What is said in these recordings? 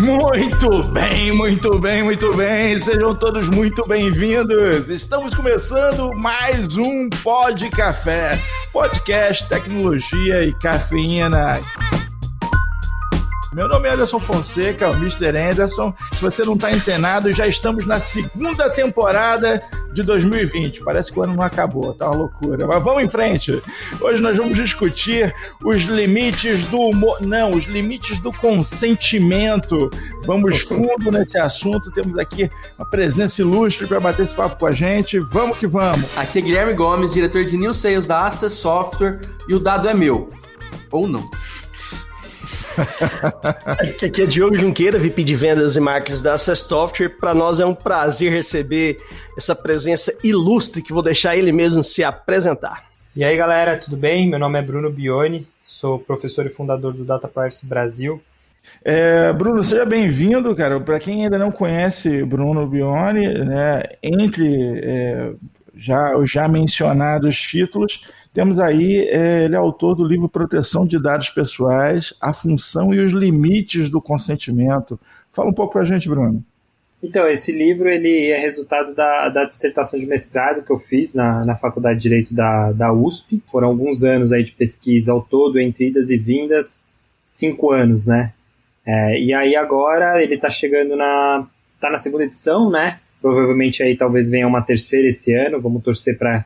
Muito bem, muito bem, muito bem. Sejam todos muito bem-vindos. Estamos começando mais um Pod Café, podcast, tecnologia e cafeína. Meu nome é Anderson Fonseca, o Mr. Anderson. Se você não está antenado, já estamos na segunda temporada de 2020. Parece que o ano não acabou, tá uma loucura. Mas vamos em frente. Hoje nós vamos discutir os limites do humor. Não, os limites do consentimento. Vamos fundo nesse assunto. Temos aqui uma presença ilustre para bater esse papo com a gente. Vamos que vamos. Aqui é Guilherme Gomes, diretor de New Sales da Access Software, e o dado é meu. Ou não. Aqui é Diogo Junqueira, VP de Vendas e Marketing da Access Software. Para nós é um prazer receber essa presença ilustre que vou deixar ele mesmo se apresentar. E aí galera, tudo bem? Meu nome é Bruno Bione, sou professor e fundador do Data Privacy Brasil. É, Bruno, seja bem-vindo, cara. Para quem ainda não conhece Bruno Bione, né, entre é, já os já mencionados títulos, temos aí, é, ele é autor do livro Proteção de Dados Pessoais, a função e os limites do consentimento. Fala um pouco para a gente, Bruno. Então, esse livro ele é resultado da, da dissertação de mestrado que eu fiz na, na Faculdade de Direito da, da USP. Foram alguns anos aí de pesquisa ao todo, entre idas e vindas, cinco anos, né? É, e aí agora ele está chegando na... tá na segunda edição, né? Provavelmente aí talvez venha uma terceira esse ano, vamos torcer para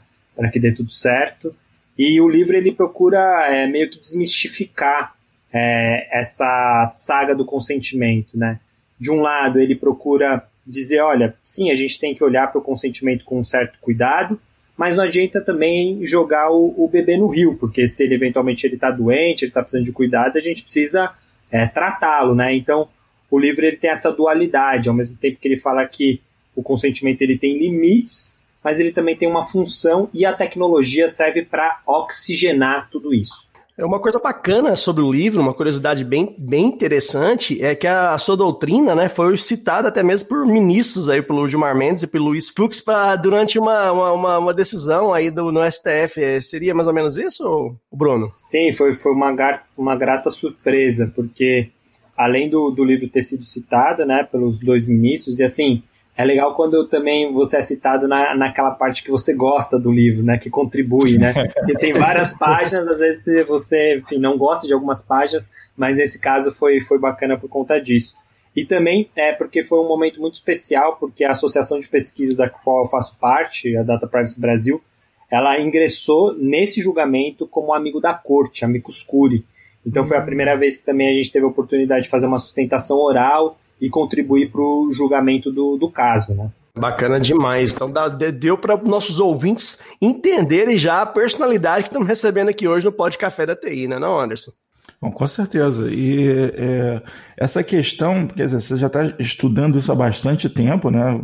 que dê tudo certo. E o livro ele procura é, meio que desmistificar é, essa saga do consentimento, né? De um lado, ele procura dizer, olha, sim, a gente tem que olhar para o consentimento com um certo cuidado, mas não adianta também jogar o, o bebê no rio, porque se ele eventualmente ele está doente, ele está precisando de cuidado, a gente precisa é, tratá-lo, né? Então, o livro ele tem essa dualidade, ao mesmo tempo que ele fala que o consentimento ele tem limites, mas ele também tem uma função e a tecnologia serve para oxigenar tudo isso. É uma coisa bacana sobre o livro, uma curiosidade bem, bem interessante, é que a, a sua doutrina né, foi citada até mesmo por ministros aí, pelo Gilmar Mendes e pelo Luiz Fux, pra, durante uma, uma, uma, decisão aí do, no STF. É, seria mais ou menos isso, Bruno? Sim, foi, foi uma, uma grata surpresa, porque além do, do livro ter sido citado né, pelos dois ministros, e assim, é legal quando também você é citado na, naquela parte que você gosta do livro, né? Que contribui, né? Porque tem várias páginas, às vezes você enfim, não gosta de algumas páginas, mas nesse caso foi, foi bacana por conta disso. E também é porque foi um momento muito especial, porque a associação de pesquisa da qual eu faço parte, a Data Privacy Brasil, ela ingressou nesse julgamento como amigo da corte, amicus curi. Então foi a primeira vez que também a gente teve a oportunidade de fazer uma sustentação oral e contribuir para o julgamento do, do caso, né? Bacana demais. Então deu para nossos ouvintes entenderem já a personalidade que estamos recebendo aqui hoje no Pod Café da TI, né, não, Anderson? Bom, com certeza. E é, essa questão, quer dizer, você já está estudando isso há bastante tempo, né?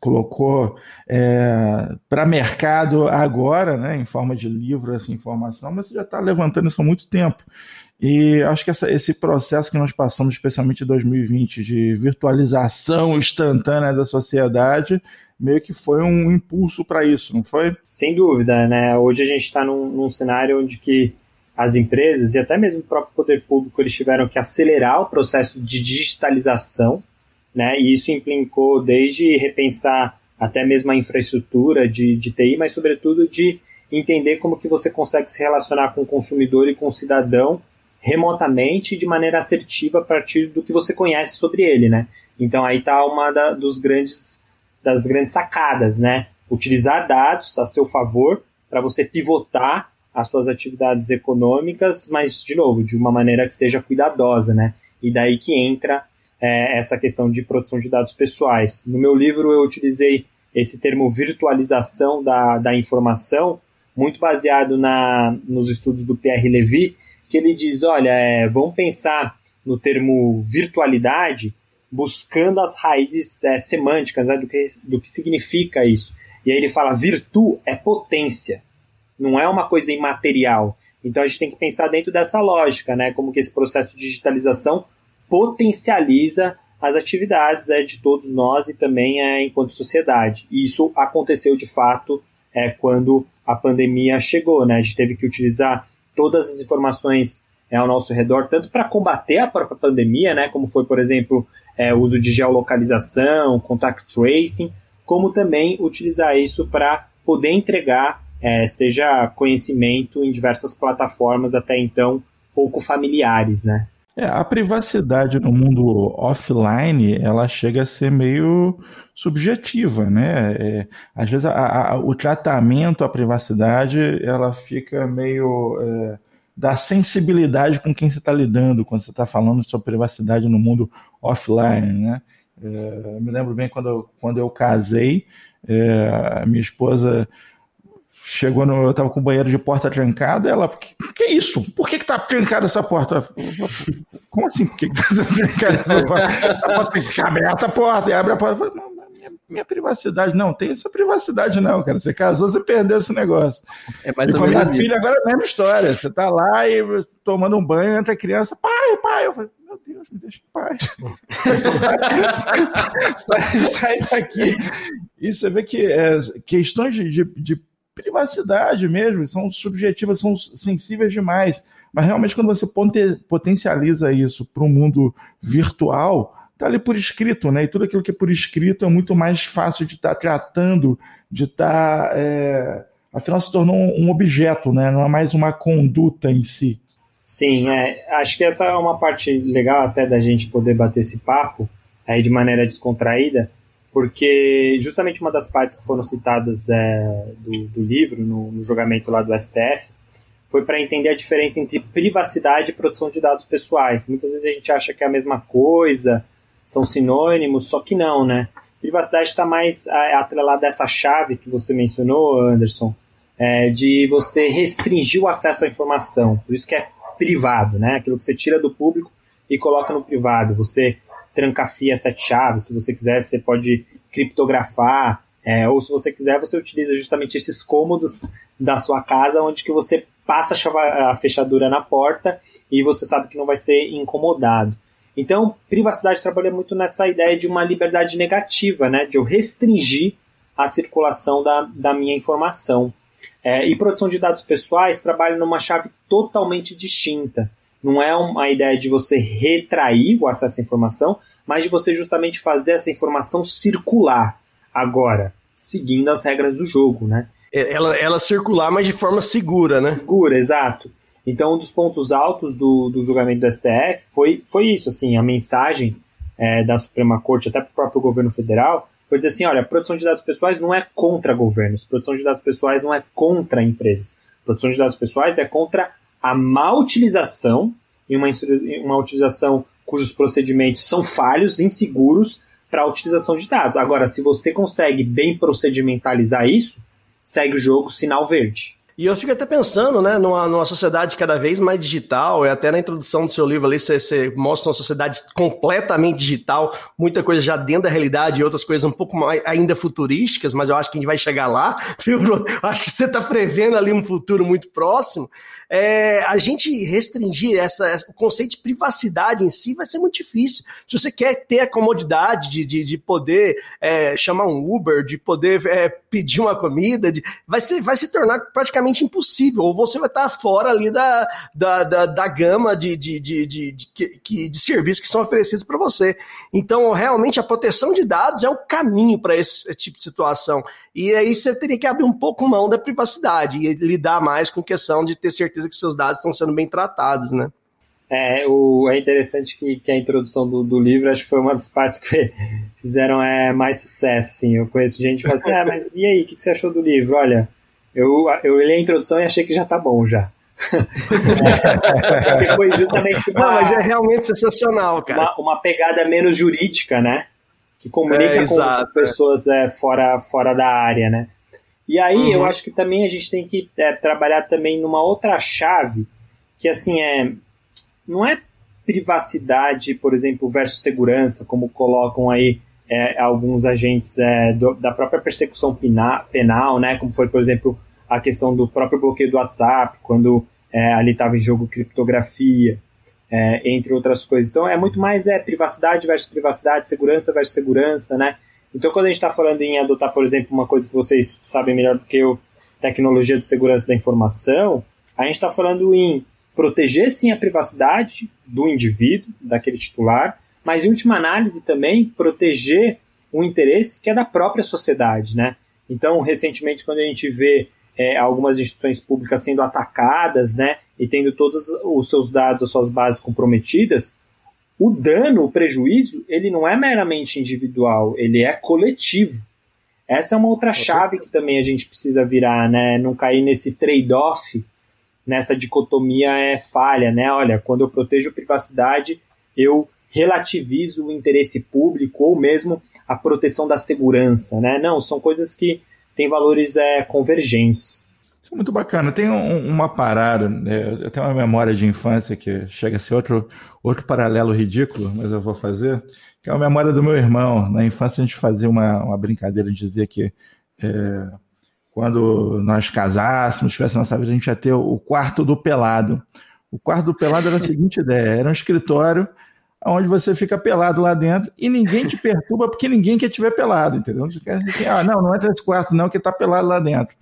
Colocou é, para mercado agora, né? Em forma de livro essa informação, mas você já está levantando isso há muito tempo. E acho que essa, esse processo que nós passamos, especialmente em 2020, de virtualização instantânea da sociedade, meio que foi um impulso para isso, não foi? Sem dúvida, né? Hoje a gente está num, num, cenário onde que as empresas e até mesmo o próprio poder público eles tiveram que acelerar o processo de digitalização, né? E isso implicou desde repensar até mesmo a infraestrutura de, de TI, mas sobretudo de entender como que você consegue se relacionar com o consumidor e com o cidadão remotamente de maneira assertiva a partir do que você conhece sobre ele, né? Então aí está uma da, dos grandes, das grandes sacadas, né? Utilizar dados a seu favor para você pivotar as suas atividades econômicas, mas, de novo, de uma maneira que seja cuidadosa, né? E daí que entra é, essa questão de proteção de dados pessoais. No meu livro eu utilizei esse termo virtualização da, da informação, muito baseado na, nos estudos do Pierre Levy, que ele diz: olha, é, vamos pensar no termo virtualidade buscando as raízes é, semânticas né, do, que, do que significa isso. E aí ele fala: virtu é potência, não é uma coisa imaterial. Então a gente tem que pensar dentro dessa lógica, né? Como que esse processo de digitalização potencializa as atividades é, de todos nós e também é, enquanto sociedade. E isso aconteceu de fato é, quando a pandemia chegou, né? A gente teve que utilizar todas as informações é, ao nosso redor, tanto para combater a própria pandemia, né, como foi, por exemplo, é, o uso de geolocalização, contact tracing, como também utilizar isso para poder entregar, é, seja conhecimento em diversas plataformas até então pouco familiares, né? É, a privacidade no mundo offline, ela chega a ser meio subjetiva, né? É, às vezes a, a, o tratamento à privacidade, ela fica meio é, da sensibilidade com quem você está lidando quando você está falando sobre privacidade no mundo offline, né? É, me lembro bem quando eu, quando eu casei, é, minha esposa chegou no. Eu tava com o banheiro de porta trancada, ela. Que, que é isso? Por que, que tá trancada essa porta? Como assim? Por que, que tá trancada essa porta? Tem que ficar aberta a porta, e abre a porta. Eu falei, não, minha, minha, privacidade. Não, tem essa privacidade, não, cara. Você casou, você perdeu esse negócio. É mais e com a minha filha, agora é a mesma história. Você tá lá e tomando um banho, entra a criança, pai, pai. Eu falei, meu Deus, me deixa em paz. sai, sai, sai, daqui. E você vê que é, questões de, de, de privacidade mesmo, são subjetivas, são sensíveis demais. Mas realmente, quando você potencializa isso para o mundo virtual, está ali por escrito, né? E tudo aquilo que é por escrito é muito mais fácil de estar tá tratando, de estar. Tá, é... Afinal, se tornou um objeto, né? Não é mais uma conduta em si. Sim, é, acho que essa é uma parte legal até da gente poder bater esse papo aí de maneira descontraída, porque justamente uma das partes que foram citadas é, do, do, livro, no, no, julgamento lá do STF, foi para entender a diferença entre privacidade e proteção de dados pessoais. Muitas vezes a gente acha que é a mesma coisa, são sinônimos, só que não, né? Privacidade está mais é, atrelada a essa chave que você mencionou, Anderson, é, de você restringir o acesso à informação. Por isso que é privado, né? Aquilo que você tira do público e coloca no privado. Você trancafia sete chaves, se você quiser, você pode criptografar, é, ou se você quiser, você utiliza justamente esses cômodos da sua casa, onde que você passa a, chave, a fechadura na porta e você sabe que não vai ser incomodado. Então, privacidade trabalha muito nessa ideia de uma liberdade negativa, né, de eu restringir a circulação da, da minha informação. É, e proteção de dados pessoais trabalha numa chave totalmente distinta. Não é uma ideia de você retrair o acesso à informação, mas de você justamente fazer essa informação circular agora, seguindo as regras do jogo, né? É, ela, ela circular, mas de forma segura, né? Segura, exato. Então, um dos pontos altos do, do julgamento do STF foi, foi isso, assim, a mensagem é, da Suprema Corte, até para o próprio governo federal, foi dizer assim, olha, proteção de dados pessoais não é contra governos, proteção de dados pessoais não é contra empresas, proteção de dados pessoais é contra a má utilização e uma, uma utilização cujos procedimentos são falhos, inseguros para a utilização de dados. Agora, se você consegue bem procedimentalizar isso, segue o jogo sinal verde. E eu fico até pensando, né, numa, numa sociedade cada vez mais digital, e até na introdução do seu livro ali, você, mostra uma sociedade completamente digital, muita coisa já dentro da realidade e outras coisas um pouco mais ainda futurísticas, mas eu acho que a gente vai chegar lá, viu, Bruno? Acho que você está prevendo ali um futuro muito próximo é, a gente restringir essa, o conceito de privacidade em si vai ser muito difícil. Se você quer ter a comodidade de, de, de poder é, chamar um Uber, de poder é, pedir uma comida, de, vai, ser, vai se tornar praticamente impossível. Ou você vai estar fora ali da, da, da, da gama de, de, de, de, de, de serviços que são oferecidos para você. Então, realmente, a proteção de dados é o caminho para esse tipo de situação. E aí você teria que abrir um pouco mão da privacidade e lidar mais com questão de ter certeza certeza que seus dados estão sendo bem tratados, né? É, o, é interessante que, que a introdução do, do, livro acho que foi uma das partes que fizeram é, mais sucesso. Assim. Eu conheço gente que fala assim: ah, mas e aí, o que, que você achou do livro? Olha, eu, eu li a introdução e achei que já tá bom já. é, foi justamente uma, Não, mas é realmente sensacional, cara. Uma, uma pegada menos jurídica, né? Que comunica é, com pessoas é, fora, fora da área, né? E aí uhum. eu acho que também a gente tem que é, trabalhar também numa outra chave, que assim é. Não é privacidade, por exemplo, versus segurança, como colocam aí é, alguns agentes é, do, da própria persecução penal, penal, né? Como foi, por exemplo, a questão do próprio bloqueio do WhatsApp, quando é, ali estava em jogo criptografia, é, entre outras coisas. Então é muito mais é privacidade versus privacidade, segurança versus segurança, né? Então, quando a gente está falando em adotar, por exemplo, uma coisa que vocês sabem melhor do que eu, tecnologia de segurança da informação, a gente está falando em proteger sim a privacidade do indivíduo, daquele titular, mas em última análise também proteger um interesse que é da própria sociedade, né? Então, recentemente, quando a gente vê é, algumas instituições públicas sendo atacadas, né, e tendo todos os seus dados, as suas bases comprometidas, o dano, o prejuízo, ele não é meramente individual, ele é coletivo. Essa é uma outra chave que também a gente precisa virar, né? Não cair nesse trade-off, nessa dicotomia é falha, né? Olha, quando eu protejo privacidade, eu relativizo o interesse público ou mesmo a proteção da segurança, né? Não, são coisas que têm valores é, convergentes. Isso é muito bacana. Tem um, uma parada, né? eu tenho uma memória de infância que chega a ser outro, outro paralelo ridículo, mas eu vou fazer, que é a memória do meu irmão. Na infância a gente fazia uma, uma brincadeira de dizer que é, quando nós casássemos, tivesse nossa vida, a gente ia ter o quarto do pelado. O quarto do pelado era a seguinte ideia: era um escritório onde você fica pelado lá dentro e ninguém te perturba porque ninguém quer te ver pelado, entendeu? Assim, ah, não, não entra nesse quarto não, que tá pelado lá dentro.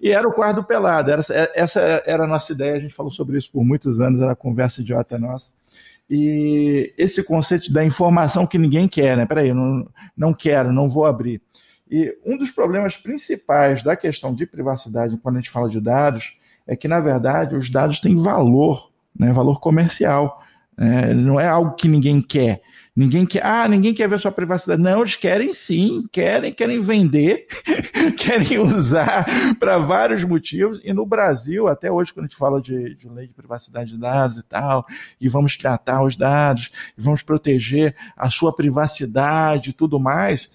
E era o quarto pelado, era, essa era a nossa ideia, a gente falou sobre isso por muitos anos, era conversa idiota nossa. E esse conceito da informação que ninguém quer, né? Peraí, não, não quero, não vou abrir. E um dos problemas principais da questão de privacidade, quando a gente fala de dados, é que, na verdade, os dados têm valor, né? valor comercial. É, não é algo que ninguém quer. Ninguém quer, ah, ninguém quer ver sua privacidade. Não, eles querem sim, querem, querem vender, querem usar para vários motivos. E no Brasil, até hoje, quando a gente fala de, de, lei de privacidade de dados e tal, e vamos tratar os dados, e vamos proteger a sua privacidade e tudo mais,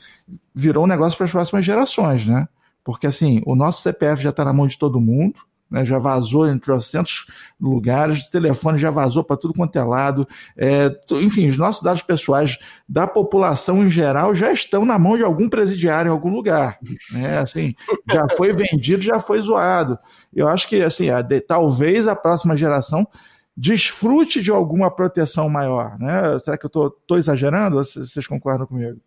virou um negócio para as próximas gerações, né? Porque assim, o nosso CPF já está na mão de todo mundo né, já vazou em trocentos lugares, o telefone já vazou para tudo quanto é lado. É, enfim, os nossos dados pessoais da população em geral já estão na mão de algum presidiário em algum lugar. Né, assim, já foi vendido, já foi zoado. Eu acho que assim, a de, talvez a próxima geração desfrute de alguma proteção maior. Né? Será que eu estou exagerando? Vocês concordam comigo?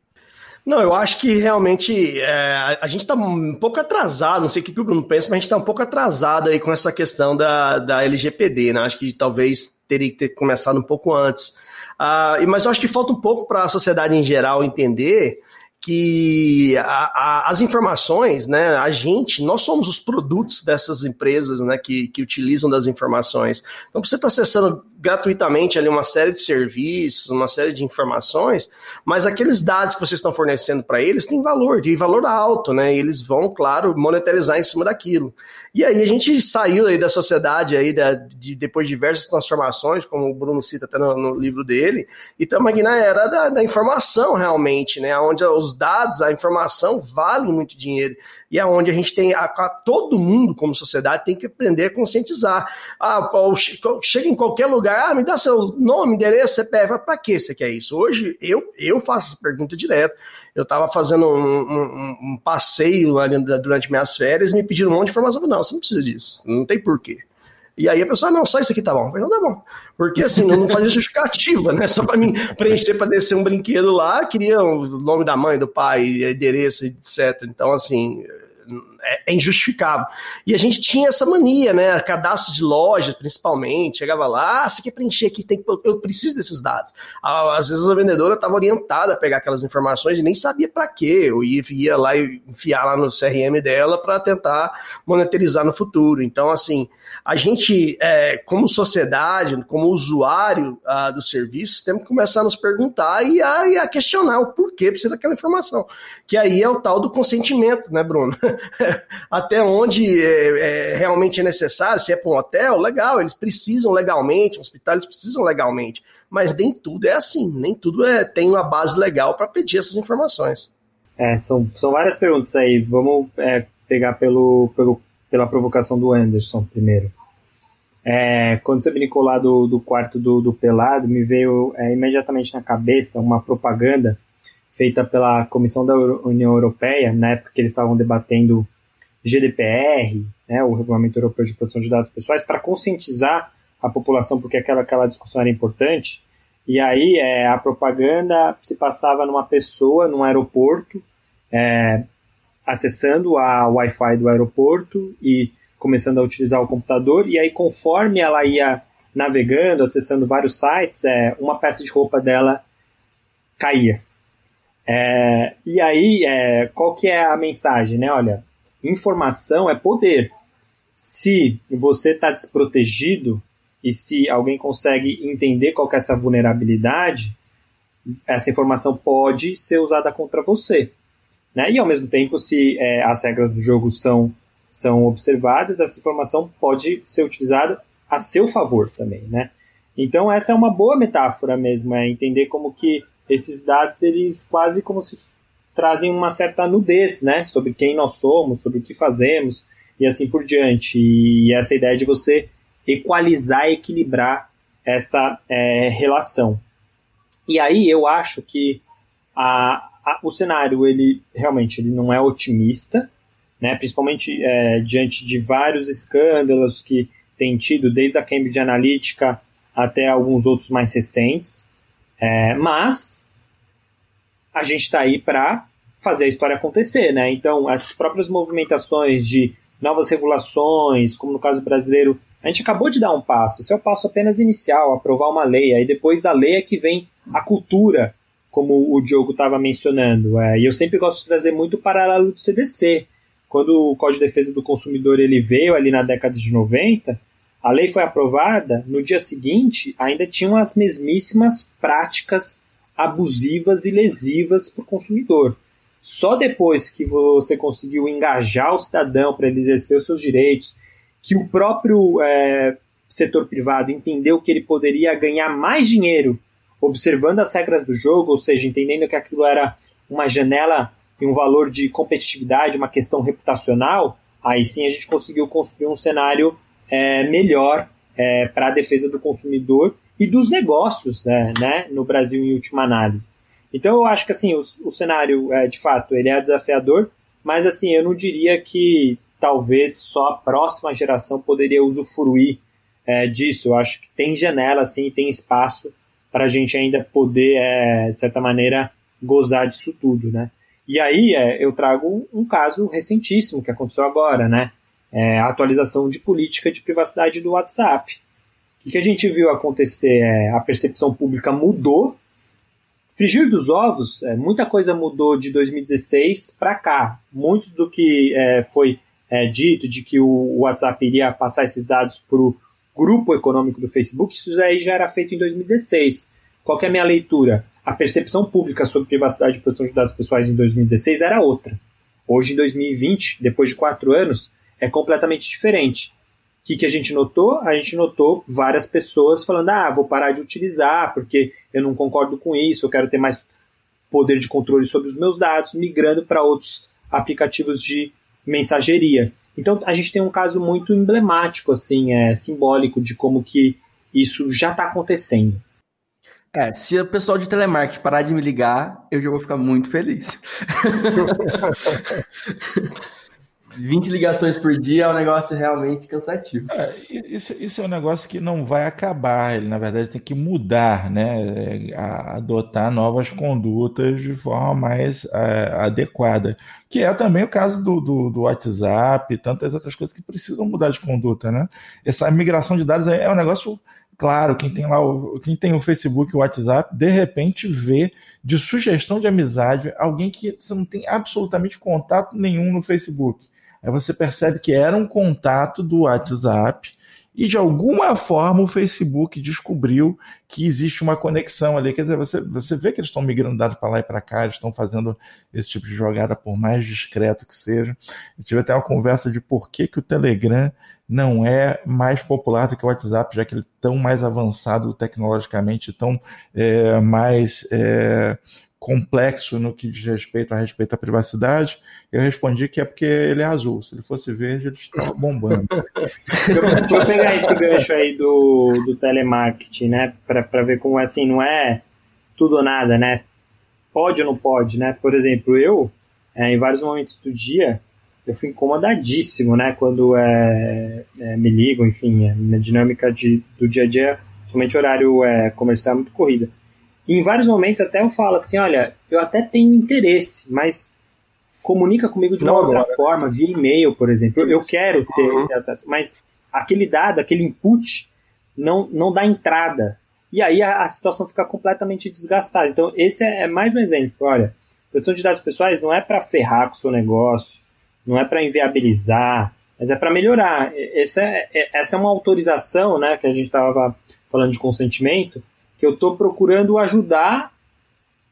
Não, eu acho que realmente é, a gente está um pouco atrasado, não sei o que, o Bruno pensa, mas a gente está um pouco atrasado aí com essa questão da, da LGPD, né? Acho que talvez teria que ter começado um pouco antes. Ah, mas eu acho que falta um pouco para a sociedade em geral entender que a, a, as informações, né, a gente, nós somos os produtos dessas empresas, né, que, que utilizam das informações. Então, você está acessando gratuitamente ali uma série de serviços, uma série de informações, mas aqueles dados que vocês estão fornecendo para eles têm valor, de valor alto, né? E eles vão, claro, monetarizar em cima daquilo. E aí a gente saiu aí da sociedade aí da, de, depois de diversas transformações, como o Bruno cita até no, no livro dele, e estamos aqui na era da, da informação realmente, né? Onde os dados, a informação valem muito dinheiro e é onde a gente tem a, a, todo mundo como sociedade tem que aprender a conscientizar. Ah, chega em qualquer lugar, ah, me dá seu nome, endereço, CPF, para que você quer isso? Hoje eu, eu faço essa pergunta direto. Eu estava fazendo um, um, um, passeio lá durante minhas férias e me pediram um monte de informação. Não, você não precisa disso, não tem porquê. E aí a pessoa, não, só isso aqui tá bom. Eu falei, não, tá bom. Porque assim, eu não fazia justificativa, né? Só para mim preencher para descer um brinquedo lá, queria o nome da mãe, do pai, endereço, etc. Então, assim, é, é, injustificável. E a gente tinha essa mania, né? Cadastro de loja, principalmente, chegava lá, ah, você quer preencher aqui, tem, eu preciso desses dados. Às vezes a vendedora estava orientada a pegar aquelas informações e nem sabia para quê. Eu ia, lá e enfiar lá no CRM dela para tentar monetarizar no futuro. Então, assim, a gente, é, como sociedade, como usuário uh, do serviço, temos que começar a nos perguntar e a, e a questionar o porquê precisa daquela informação. Que aí é o tal do consentimento, né, Bruno? até onde é, é, realmente é necessário, se é para um hotel, legal, eles precisam legalmente, um hospital eles precisam legalmente, mas nem tudo é assim, nem tudo é, tem uma base legal para pedir essas informações. É, são, são várias perguntas aí, vamos é, pegar pelo, pelo, pela provocação do Anderson primeiro. É, quando você brincou lá do, do quarto do, do pelado, me veio é, imediatamente na cabeça uma propaganda feita pela Comissão da União Europeia, na época que eles estavam debatendo GDPR, né, o Regulamento Europeu de Proteção de Dados Pessoais, para conscientizar a população, porque aquela, aquela discussão era importante. E aí é, a propaganda se passava numa pessoa, num aeroporto, é, acessando a Wi-Fi do aeroporto e começando a utilizar o computador, e aí conforme ela ia navegando, acessando vários sites, é, uma peça de roupa dela caía. É, e aí, é, qual que é a mensagem, né? Olha, informação é poder. Se você está desprotegido e se alguém consegue entender qual é essa vulnerabilidade, essa informação pode ser usada contra você. Né? E ao mesmo tempo, se é, as regras do jogo são, são observadas, essa informação pode ser utilizada a seu favor também. Né? Então essa é uma boa metáfora mesmo, é entender como que esses dados, eles quase como se trazem uma certa nudez, né, sobre quem nós somos, sobre o que fazemos e assim por diante. E essa ideia de você equalizar, equilibrar essa é, relação. E aí eu acho que a, a, o cenário ele realmente ele não é otimista, né, principalmente é, diante de vários escândalos que tem tido desde a Cambridge Analytica até alguns outros mais recentes. É, mas a gente está aí para fazer a história acontecer, né? Então, as próprias movimentações de novas regulações, como no caso brasileiro, a gente acabou de dar um passo. Esse é o passo apenas inicial, aprovar uma lei. Aí depois da lei é que vem a cultura, como o Diogo estava mencionando. É, e eu sempre gosto de trazer muito o paralelo do CDC. Quando o Código de Defesa do Consumidor ele veio ali na década de 90, a lei foi aprovada, no dia seguinte ainda tinham as mesmíssimas práticas abusivas e lesivas para o consumidor. Só depois que você conseguiu engajar o cidadão para ele exercer os seus direitos, que o próprio é, setor privado entendeu que ele poderia ganhar mais dinheiro observando as regras do jogo, ou seja, entendendo que aquilo era uma janela e um valor de competitividade, uma questão reputacional, aí sim a gente conseguiu construir um cenário é, melhor é, para a defesa do consumidor e dos negócios né, né, no Brasil em última análise. Então eu acho que assim o, o cenário é, de fato ele é desafiador, mas assim eu não diria que talvez só a próxima geração poderia usufruir é, disso. Eu acho que tem janela assim, tem espaço para a gente ainda poder é, de certa maneira gozar disso tudo, né? E aí é, eu trago um caso recentíssimo que aconteceu agora, né? é, a atualização de política de privacidade do WhatsApp. O que a gente viu acontecer é a percepção pública mudou. Frigir dos ovos, é, muita coisa mudou de 2016 para cá. Muito do que é, foi é, dito de que o WhatsApp iria passar esses dados para o grupo econômico do Facebook, isso aí já era feito em 2016. Qual é a minha leitura? A percepção pública sobre privacidade e proteção de dados pessoais em 2016 era outra. Hoje, em 2020, depois de quatro anos, é completamente diferente. O que, que a gente notou? A gente notou várias pessoas falando: ah, vou parar de utilizar porque eu não concordo com isso, eu quero ter mais poder de controle sobre os meus dados, migrando para outros aplicativos de mensageria. Então a gente tem um caso muito emblemático, assim, é simbólico de como que isso já está acontecendo. É, se o pessoal de telemarketing parar de me ligar, eu já vou ficar muito feliz. 20 ligações por dia é um negócio realmente cansativo. É, isso, isso é um negócio que não vai acabar, ele na verdade tem que mudar, né? É, adotar novas condutas de forma mais é, adequada. Que é também o caso do, do, do, WhatsApp e tantas outras coisas que precisam mudar de conduta, né? Essa migração de dados é, é um negócio. Claro, quem tem lá o, quem tem o Facebook e o WhatsApp, de repente vê de sugestão de amizade alguém que você não tem absolutamente contato nenhum no Facebook Aí você percebe que era um contato do WhatsApp e de alguma forma o Facebook descobriu que existe uma conexão ali. Quer dizer, você, você vê que eles estão migrando dados para lá e para cá, eles estão fazendo esse tipo de jogada, por mais discreto que seja. Eu tive até uma conversa de por que, que o Telegram não é mais popular do que o WhatsApp, já que ele é tão mais avançado tecnologicamente, tão é, mais é, complexo no que diz respeito a respeito à privacidade, eu respondi que é porque ele é azul. Se ele fosse verde, ele estava bombando. Deixa eu pegar esse gancho aí do, do telemarketing, né? Para ver como assim, não é tudo ou nada, né? Pode ou não pode, né? Por exemplo, eu, é, em vários momentos do dia, eu fui incomodadíssimo, né? Quando é, é, me ligam, enfim, é, na dinâmica de, do dia a dia, somente horário é, comercial é muito corrida. E em vários momentos até eu falo assim, olha, eu até tenho interesse, mas comunica comigo de uma Não outra agora. forma, via e-mail, por exemplo. Eu, eu quero ter uhum. acesso, mas aquele dado, aquele input, não, não dá entrada. E aí a, a situação fica completamente desgastada. Então, esse é, é mais um exemplo. Olha, proteção de dados pessoais não é para ferrar com o seu negócio, não é para inviabilizar, mas é para melhorar. Essa é, é, essa é uma autorização, né, que a gente estava falando de consentimento, que eu estou procurando ajudar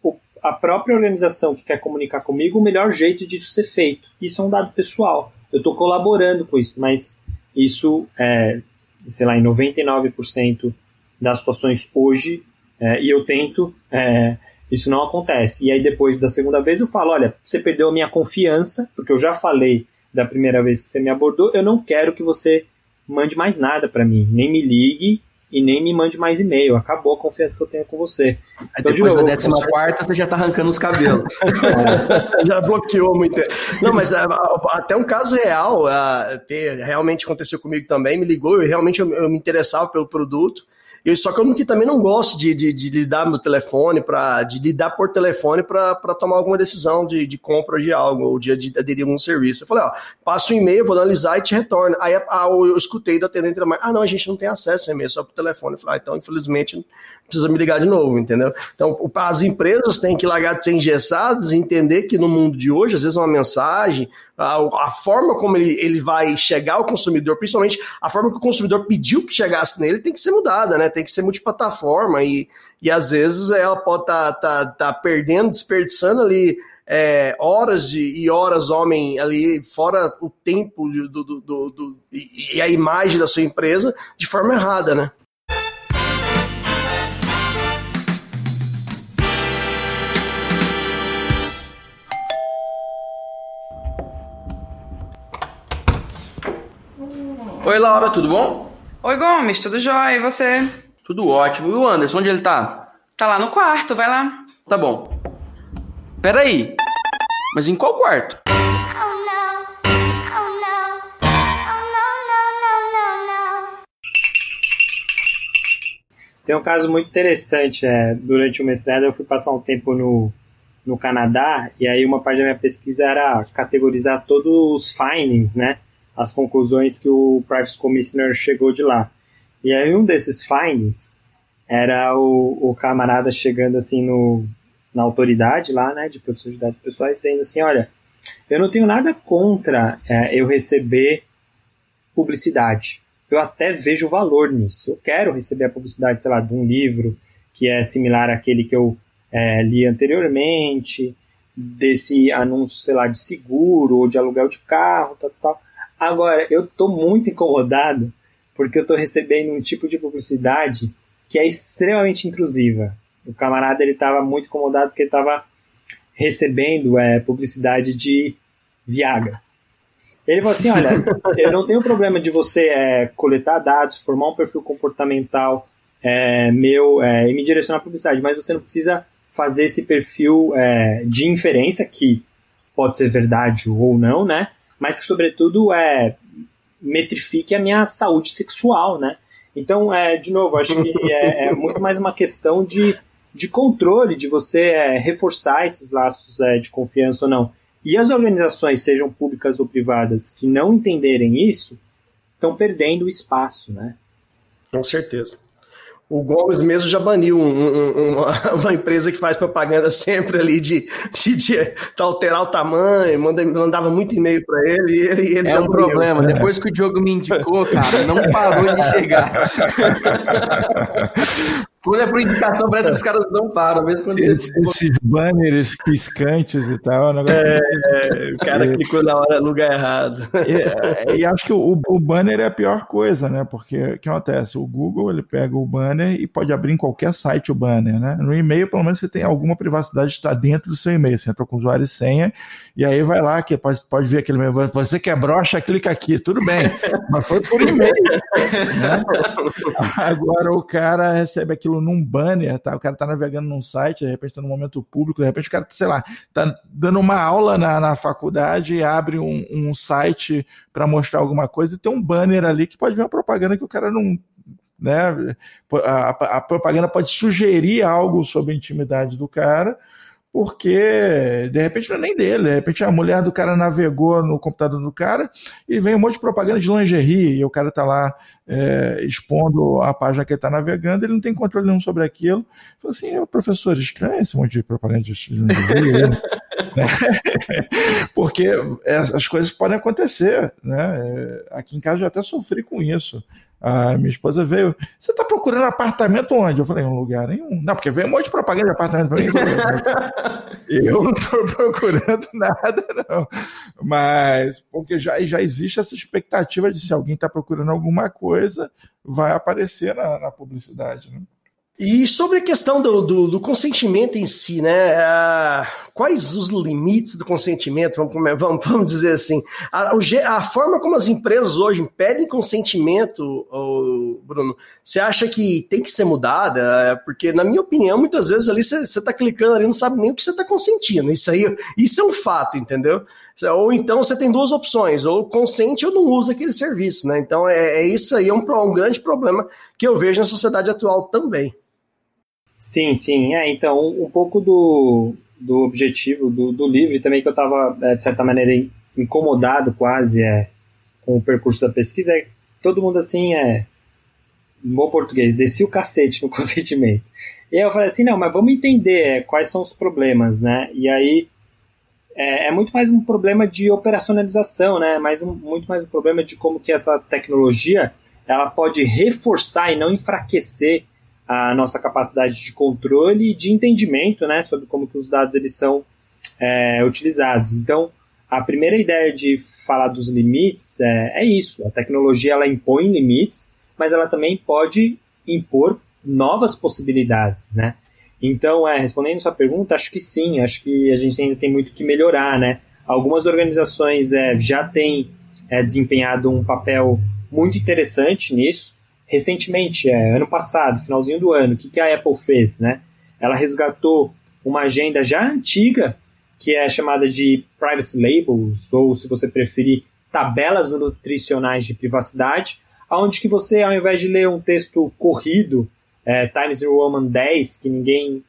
o, a própria organização que quer comunicar comigo o melhor jeito disso ser feito. Isso é um dado pessoal. Eu estou colaborando com isso, mas isso, é, sei lá, em 99% das situações hoje, é, e eu tento, é, isso não acontece. E aí depois da segunda vez eu falo, olha, você perdeu a minha confiança, porque eu já falei da primeira vez que você me abordou, eu não quero que você mande mais nada para mim, nem me ligue e nem me mande mais e-mail. Acabou a confiança que eu tenho com você. Então, depois de novo, da décima quarta, você já tá arrancando os cabelos. já bloqueou muito. Não, mas é, até um caso real, ter, realmente aconteceu comigo também, me ligou, eu realmente eu, eu me interessava pelo produto. Eu, só que eu que também não gosto de, de, de lidar no telefone, pra, de lidar por telefone para tomar alguma decisão de, de compra de algo, ou de, de aderir a algum serviço. Eu falei, ó, passa um e-mail, vou analisar e te retorno. Aí a, eu escutei do atendente, ah, não, a gente não tem acesso a e-mail, só por telefone. Eu falei, ah, então, infelizmente, precisa me ligar de novo, entendeu? Então, as empresas têm que largar de ser engessadas e entender que no mundo de hoje, às vezes uma mensagem, a, a forma como ele, ele vai chegar ao consumidor, principalmente a forma que o consumidor pediu que chegasse nele, tem que ser mudada, né? Tem que ser multiplataforma e, e às vezes ela pode estar tá, tá, tá perdendo, desperdiçando ali é, horas de, e horas homem ali, fora o tempo do, do, do, do, e a imagem da sua empresa de forma errada, né? Oi, Laura, tudo bom? Oi, Gomes, tudo jóia? E você? Tudo ótimo. E o Anderson, onde ele tá? Tá lá no quarto, vai lá. Tá bom. Peraí. Mas em qual quarto? Tem um caso muito interessante. É, durante o mestrado, eu fui passar um tempo no, no Canadá, e aí uma parte da minha pesquisa era categorizar todos os findings, né? As conclusões que o Privacy Commissioner chegou de lá. E aí um desses findings era o, o camarada chegando assim no, na autoridade lá, né, de proteção de dados pessoais, dizendo assim, olha, eu não tenho nada contra é, eu receber publicidade. Eu até vejo valor nisso. Eu quero receber a publicidade, sei lá, de um livro que é similar àquele que eu é, li anteriormente, desse anúncio, sei lá, de seguro ou de aluguel de carro, tal, tal. Agora, eu tô muito incomodado porque eu tô recebendo um tipo de publicidade que é extremamente intrusiva. O camarada ele tava muito incomodado porque ele tava recebendo é, publicidade de Viagra. Ele falou assim: olha, eu não tenho problema de você é, coletar dados, formar um perfil comportamental é, meu é, e me direcionar a publicidade, mas você não precisa fazer esse perfil é, de inferência, que pode ser verdade ou não, né? Mas que, sobretudo, é, metrifique a minha saúde sexual, né? Então, é, de novo, acho que é, é muito mais uma questão de, de controle, de você é, reforçar esses laços é, de confiança ou não. E as organizações, sejam públicas ou privadas, que não entenderem isso, estão perdendo o espaço, né? Com certeza. O Gomes mesmo já baniu um, um, uma, uma, empresa que faz propaganda sempre ali de, de, de alterar o tamanho, manda, mandava muito e-mail para ele, e ele, ele É um baniu. problema. Depois que o Diogo me indicou, cara, não parou de chegar. Quando é por indicação, parece que os caras não param, mesmo quando Esse, você... Esses banners piscantes e tal. É, é, o cara é. clicou na hora no lugar errado. E, e acho que o, o, banner é a pior coisa, né? Porque o que acontece? O Google ele pega o banner e pode abrir em qualquer site o banner, né? No e-mail, pelo menos, você tem alguma privacidade está dentro do seu e-mail. Você entrou com usuário e senha, e aí vai lá, que pode, pode ver aquele e-mail. Você quer brocha, clica aqui, tudo bem. Mas foi por e-mail. Né? Agora o cara recebe aquilo aquilo num banner, tá? O cara tá navegando num site, de repente tá num momento público, de repente o cara, sei lá, tá dando uma aula na, na faculdade abre um, um site para mostrar alguma coisa e tem um banner ali que pode ver uma propaganda que o cara não. Né? A, a propaganda pode sugerir algo sobre a intimidade do cara porque de repente não é nem dele, de repente a mulher do cara navegou no computador do cara e vem um monte de propaganda de lingerie e o cara tá lá é, expondo a página que ele tá navegando, ele não tem controle nenhum sobre aquilo. Falei assim, professor, estranho esse monte de propaganda de lingerie. porque as coisas podem acontecer, né? É, aqui em casa eu até sofri com isso. A minha esposa veio. Você está procurando apartamento onde? Eu falei, um lugar nenhum. Não, porque veio um monte de propaganda de apartamento para mim. Eu não estou procurando nada, não. Mas, porque já, já existe essa expectativa de se alguém está procurando alguma coisa, vai aparecer na, na publicidade. Né? E sobre a questão do, do, do consentimento em si, né? Quais os limites do consentimento? Vamos, vamos, vamos dizer assim. A, a, forma como as empresas hoje pedem consentimento, Bruno, você acha que tem que ser mudada? Porque, na minha opinião, muitas vezes ali você está clicando ali não sabe nem o que você está consentindo. Isso aí, isso é um fato, entendeu? Ou então você tem duas opções, ou consente ou não usa aquele serviço, né? Então é, é isso aí, é um, um grande problema que eu vejo na sociedade atual também. Sim, sim. É, então, um pouco do, do objetivo do, do livro, e também que eu estava, é, de certa maneira, incomodado quase é, com o percurso da pesquisa, é todo mundo assim é bom português, desci o cacete no consentimento. E aí eu falei assim, não, mas vamos entender é, quais são os problemas, né? E aí é, é, muito mais um problema de operacionalização, né? Mais um, muito mais um problema de como que essa tecnologia ela pode reforçar e não enfraquecer a nossa capacidade de controle e de entendimento né, sobre como que os dados eles são é, utilizados. Então, a primeira ideia de falar dos limites é, é, isso. A tecnologia ela impõe limites, mas ela também pode impor novas possibilidades, né? Então, é, respondendo sua pergunta, acho que sim. Acho que a gente ainda tem muito que melhorar, né? Algumas organizações é, já têm é, desempenhado um papel muito interessante nisso recentemente, é, ano passado, finalzinho do ano, o que, que a Apple fez? Né? Ela resgatou uma agenda já antiga, que é chamada de Privacy Labels, ou se você preferir, tabelas nutricionais de privacidade, onde que você, ao invés de ler um texto corrido, é, Times New Roman 10, que ninguém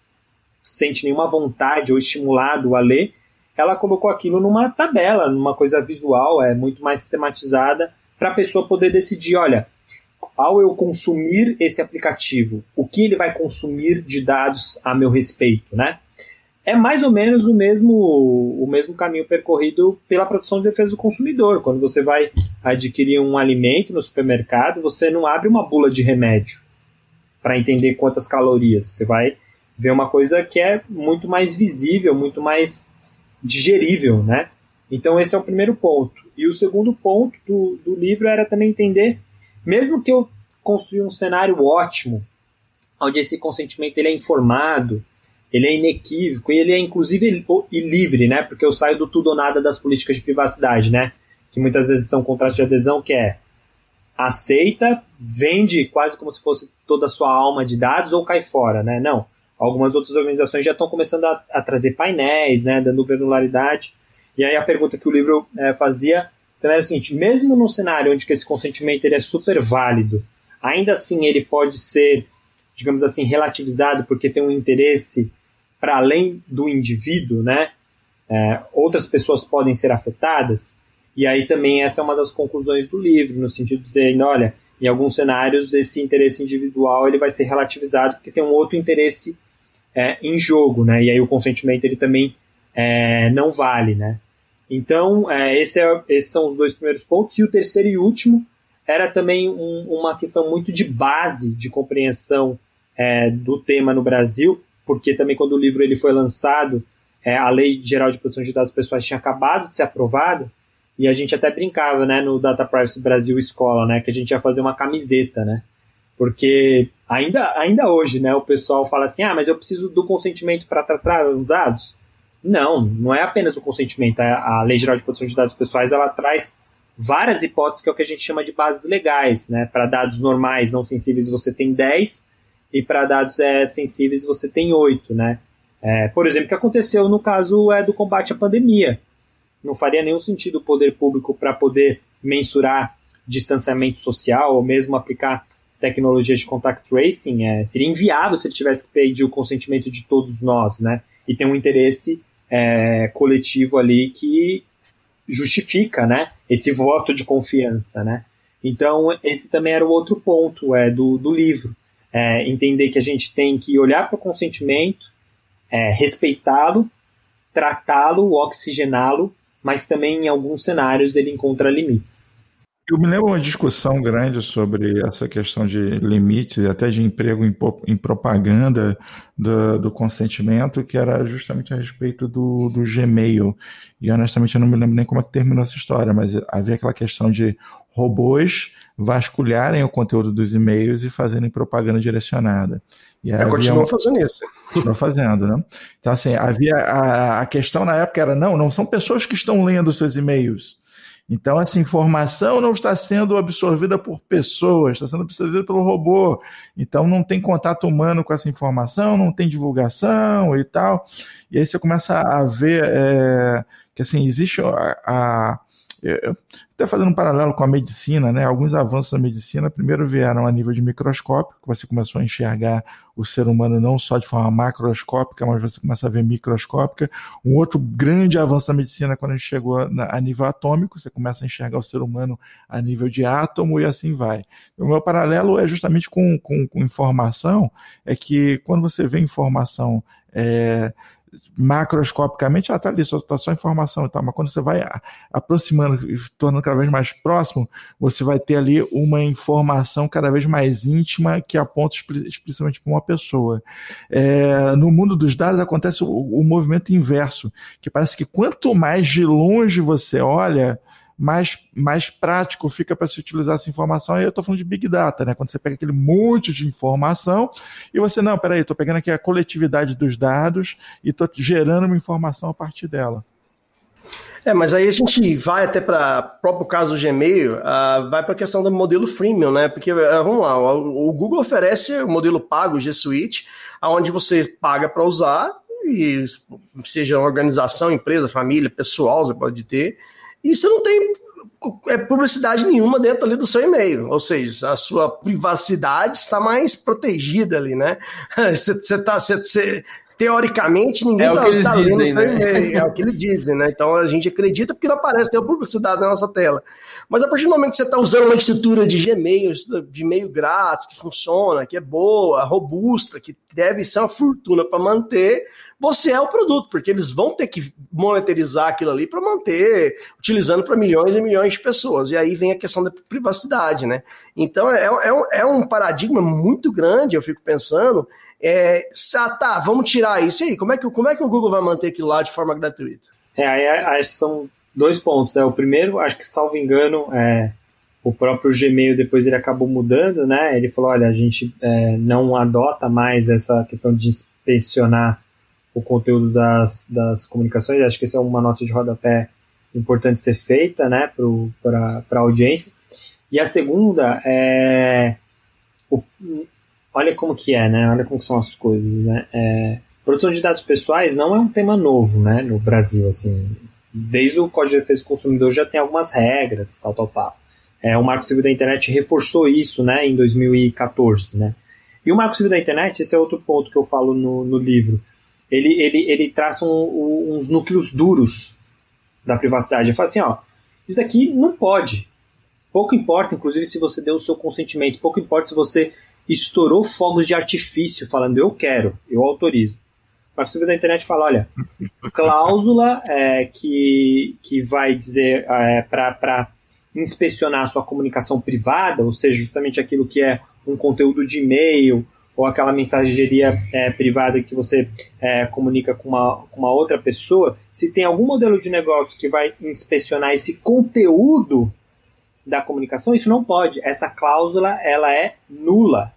sente nenhuma vontade ou estimulado a ler, ela colocou aquilo numa tabela, numa coisa visual, é muito mais sistematizada, para a pessoa poder decidir, olha, ao eu consumir esse aplicativo, o que ele vai consumir de dados a meu respeito, né? É mais ou menos o mesmo, o mesmo caminho percorrido pela produção de defesa do consumidor. Quando você vai adquirir um alimento no supermercado, você não abre uma bula de remédio para entender quantas calorias. Você vai ver uma coisa que é muito mais visível, muito mais digerível, né? Então esse é o primeiro ponto. E o segundo ponto do, do livro era também entender mesmo que eu construa um cenário ótimo, onde esse consentimento ele é informado, ele é inequívoco e ele é inclusive e livre, né? Porque eu saio do tudo ou nada das políticas de privacidade, né? Que muitas vezes são contratos de adesão que é aceita, vende quase como se fosse toda a sua alma de dados ou cai fora, né? Não. Algumas outras organizações já estão começando a, a trazer painéis, né? Dando granularidade. E aí a pergunta que o livro é, fazia então era o seguinte, mesmo num cenário onde que esse consentimento ele é super válido, ainda assim ele pode ser, digamos assim, relativizado porque tem um interesse para além do indivíduo, né? É, outras pessoas podem ser afetadas, e aí também essa é uma das conclusões do livro, no sentido de dizer, olha, em alguns cenários esse interesse individual ele vai ser relativizado porque tem um outro interesse é, em jogo, né? E aí o consentimento ele também é, não vale, né? Então, é, esse é, esses são os dois primeiros pontos. E o terceiro e último era também um, uma questão muito de base de compreensão é, do tema no Brasil, porque também quando o livro ele foi lançado, é, a Lei Geral de Proteção de Dados Pessoais tinha acabado de ser aprovada, e a gente até brincava né, no Data Privacy Brasil Escola, né, que a gente ia fazer uma camiseta, né? Porque ainda, ainda hoje né, o pessoal fala assim, ah, mas eu preciso do consentimento para tratar os dados. Não, não é apenas o consentimento. A, a Lei Geral de Proteção de Dados Pessoais ela traz várias hipóteses que é o que a gente chama de bases legais. Né? Para dados normais não sensíveis você tem 10 e para dados é, sensíveis você tem 8. Né? É, por exemplo, o que aconteceu no caso é do combate à pandemia. Não faria nenhum sentido o poder público para poder mensurar distanciamento social ou mesmo aplicar tecnologias de contact tracing. É, seria inviável se ele tivesse que pedir o consentimento de todos nós, né? e tem um interesse é, coletivo ali que justifica, né, esse voto de confiança, né. Então, esse também era o outro ponto é, do, do livro. É, entender que a gente tem que olhar para o consentimento, é, respeitá-lo, tratá-lo, oxigená-lo, mas também em alguns cenários ele encontra limites. Eu me lembro uma discussão grande sobre essa questão de limites e até de emprego em, em propaganda do, do, consentimento, que era justamente a respeito do, do Gmail. E honestamente eu não me lembro nem como é que terminou essa história, mas havia aquela questão de robôs vasculharem o conteúdo dos e-mails e fazerem propaganda direcionada. E continua fazendo isso. Continua fazendo, né? Então, assim, havia a, a questão na época era, não, não são pessoas que estão lendo seus e-mails então, essa informação não está sendo absorvida por pessoas, está sendo absorvida pelo robô. Então, não tem contato humano com essa informação, não tem divulgação e tal. E aí você começa a ver é, que assim existe a, a até fazendo um paralelo com a medicina, né? Alguns avanços da medicina primeiro vieram a nível de microscópio, que você começou a enxergar o ser humano não só de forma macroscópica, mas você começa a ver microscópica. Um outro grande avanço da medicina quando a gente chegou a nível atômico, você começa a enxergar o ser humano a nível de átomo e assim vai. O meu paralelo é justamente com, com, com informação, é que quando você vê informação é, macroscopicamente, ela está ali, só, tá só informação e tal, mas quando você vai aproximando, tornando cada vez mais próximo, você vai ter ali uma informação cada vez mais íntima que aponta explicitamente para uma pessoa. É, no mundo dos dados acontece o, o movimento inverso, que parece que quanto mais de longe você olha, mais, mais prático fica para se utilizar essa informação. E eu estou falando de Big Data, né? Quando você pega aquele monte de informação e você, não, peraí, estou pegando aqui a coletividade dos dados e estou gerando uma informação a partir dela. É, mas aí a gente vai até para o próprio caso do Gmail, uh, vai para a questão do modelo freemium, né? Porque, uh, vamos lá, o, o, Google oferece o modelo pago, G Suite, onde você paga para usar, e seja organização, empresa, família, pessoal, você pode ter, você não tem é, publicidade nenhuma dentro ali do seu e-mail, ou seja, a sua privacidade está mais protegida ali, né? Você, tá, você, teoricamente ninguém é tá, tá lendo seu né? e-mail, é o que eles dizem, né? Então a gente acredita porque não aparece tem publicidade na nossa tela. Mas a partir do momento que você está usando uma estrutura de Gmail, de e-mail grátis, que funciona, que é boa, robusta, que deve ser uma fortuna para manter, você é o produto, porque eles vão ter que monetarizar aquilo ali para manter, utilizando para milhões e milhões de pessoas. E aí vem a questão da privacidade, né? Então é, é, um, é um paradigma muito grande, eu fico pensando. É, ah, tá, vamos tirar isso aí. Como é, que, como é que o Google vai manter aquilo lá de forma gratuita? É, aí acho são dois pontos. É, o primeiro, acho que, salvo engano, é, o próprio Gmail depois ele acabou mudando, né? Ele falou, olha, a gente é, não adota mais essa questão de inspecionar o conteúdo das, das comunicações. Acho que essa é uma nota de rodapé importante ser feita né, para a audiência. E a segunda é. O, olha como que é, né? Olha como são as coisas, né? É, produção de dados pessoais não é um tema novo, né? No Brasil, assim. Desde o Código de Defesa do Consumidor já tem algumas regras, tal, tal, tal. É, o Marco Civil da Internet reforçou isso, né? Em 2014, né? E o Marco Civil da Internet, esse é outro ponto que eu falo no, no livro ele, ele, ele traça um, um, uns núcleos duros da privacidade. Ele fala assim, ó, isso daqui não pode. Pouco importa, inclusive, se você deu o seu consentimento. Pouco importa se você estourou fogos de artifício falando eu quero, eu autorizo. O Marco Civil da internet fala, olha, cláusula é, que, que vai dizer é, para inspecionar a sua comunicação privada, ou seja, justamente aquilo que é um conteúdo de e-mail ou aquela mensageria é, privada que você é, comunica com uma, com uma outra pessoa, se tem algum modelo de negócio que vai inspecionar esse conteúdo da comunicação, isso não pode. Essa cláusula ela é nula.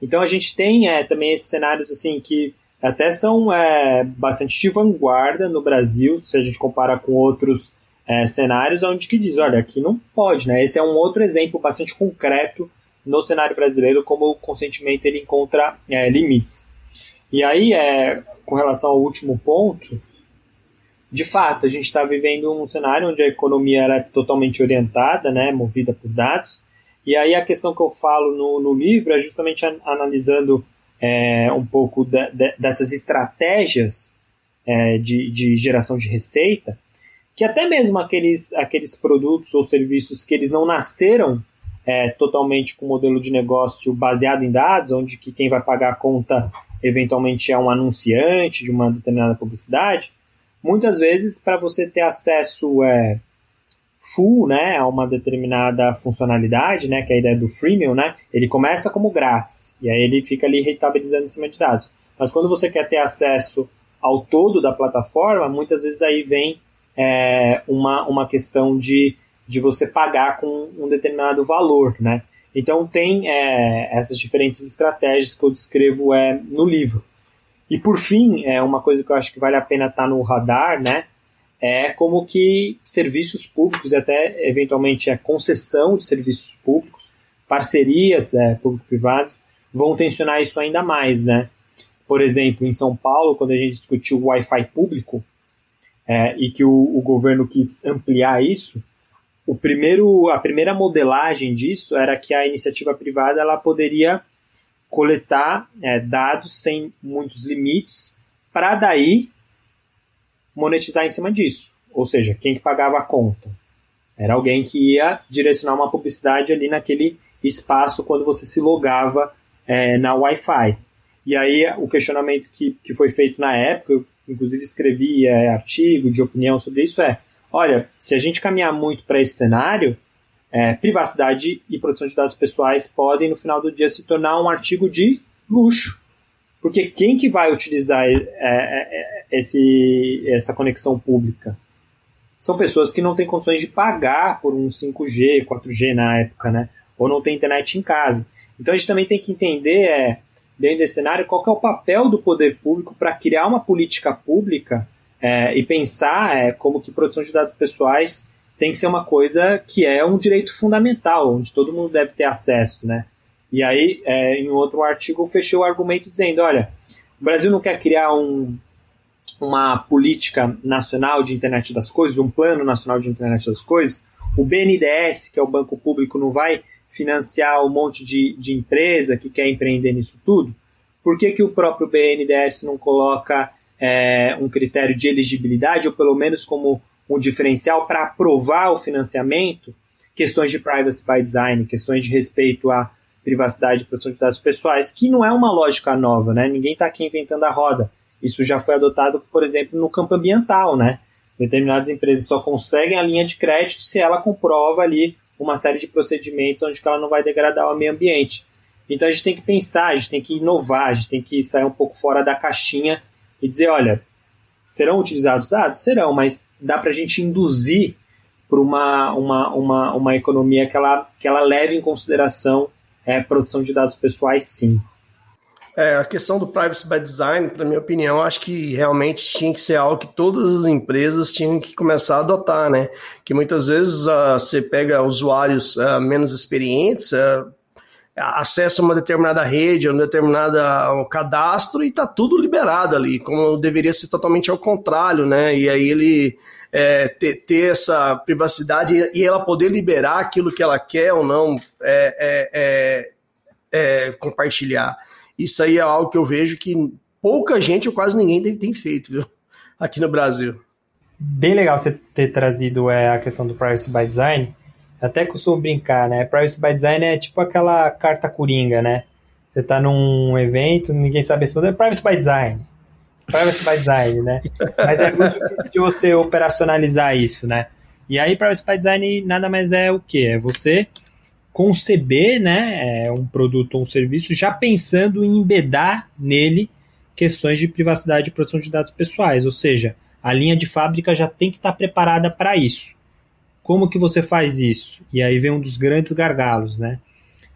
Então a gente tem é, também esses cenários assim que até são é, bastante de vanguarda no Brasil, se a gente compara com outros é, cenários, onde que diz, olha, aqui não pode, né? Esse é um outro exemplo bastante concreto no cenário brasileiro como o consentimento ele encontra é, limites. E aí, é, com relação ao último ponto, de fato, a gente está vivendo um cenário onde a economia era totalmente orientada, né, movida por dados, e aí a questão que eu falo no, no livro é justamente analisando é, um pouco de, dessas estratégias é, de, de geração de receita, que até mesmo aqueles, aqueles produtos ou serviços que eles não nasceram é, totalmente com modelo de negócio baseado em dados, onde que quem vai pagar a conta eventualmente é um anunciante de uma determinada publicidade, muitas vezes para você ter acesso é, full né, a uma determinada funcionalidade, né, que é a ideia do freemium, né, ele começa como grátis, e aí ele fica ali rentabilizando em cima de dados. Mas quando você quer ter acesso ao todo da plataforma, muitas vezes aí vem é, uma, uma questão de, de você pagar com um determinado valor, né? Então tem é, essas diferentes estratégias que eu descrevo é, no livro. E por fim, é uma coisa que eu acho que vale a pena estar tá no radar, né? É como que serviços públicos, e até eventualmente a concessão de serviços públicos, parcerias é, público-privadas, vão tensionar isso ainda mais, né? Por exemplo, em São Paulo, quando a gente discutiu o Wi-Fi público, é, e que o, o, governo quis ampliar isso, o primeiro, a primeira modelagem disso era que a iniciativa privada ela poderia coletar é, dados sem muitos limites para daí monetizar em cima disso. Ou seja, quem que pagava a conta? Era alguém que ia direcionar uma publicidade ali naquele espaço quando você se logava é, na Wi-Fi. E aí o questionamento que, que foi feito na época, eu inclusive escrevi é, artigo de opinião sobre isso, é: olha, se a gente caminhar muito para esse cenário, é, privacidade e proteção de dados pessoais podem, no final do dia, se tornar um artigo de luxo. Porque quem que vai utilizar é, é, é esse, essa conexão pública? São pessoas que não têm condições de pagar por um 5G, 4G na época, né? Ou não tem internet em casa. Então a gente também tem que entender é, dentro desse cenário, qual é o papel do poder público para criar uma política pública é, e pensar é, como que produção de dados pessoais tem que ser uma coisa que é um direito fundamental, onde todo mundo deve ter acesso, né? E aí, é, em outro artigo, fechei o argumento dizendo, olha, o Brasil não quer criar um, uma política nacional de internet das coisas, um plano nacional de internet das coisas, o BNDES, que é o banco público, não vai financiar um monte de, de empresa que quer empreender nisso tudo? Por que, que o próprio BNDES não coloca é, um critério de elegibilidade, ou pelo menos como um diferencial para aprovar o financiamento, questões de privacy by design, questões de respeito à privacidade e proteção de dados pessoais, que não é uma lógica nova, né? Ninguém está aqui inventando a roda. Isso já foi adotado, por exemplo, no campo ambiental, né? Determinadas empresas só conseguem a linha de crédito se ela comprova ali uma série de procedimentos onde ela não vai degradar o meio ambiente. Então a gente tem que pensar, a gente tem que inovar, a gente tem que sair um pouco fora da caixinha e dizer, olha, serão utilizados dados? Serão, mas dá para a gente induzir para uma, uma, uma, uma economia que ela, que ela leve em consideração é, produção de dados pessoais, sim. É, a questão do privacy by design, para minha opinião, acho que realmente tinha que ser algo que todas as empresas tinham que começar a adotar, né? Que muitas vezes uh, você pega usuários uh, menos experientes, uh, acessa uma determinada rede, um determinado um cadastro e está tudo liberado ali, como deveria ser totalmente ao contrário, né? E aí ele é, ter, ter, essa privacidade e ela poder liberar aquilo que ela quer ou não é, é, é, é compartilhar. Isso aí é algo que eu vejo que pouca gente ou quase ninguém tem, tem feito, viu? Aqui no Brasil. Bem legal você ter trazido é, a questão do Privacy by Design. Até costumo brincar, né? Privacy by Design é tipo aquela carta coringa, né? Você tá num evento, ninguém sabe responder, é Privacy by Design. Privacy by Design, né? Mas é muito difícil de você operacionalizar isso, né? E aí, Privacy by Design nada mais é o que? É você conceber né, é, um produto ou um serviço já pensando em embedar nele questões de privacidade e proteção de dados pessoais, ou seja, a linha de fábrica já tem que estar preparada para isso. Como que você faz isso? E aí vem um dos grandes gargalos, né?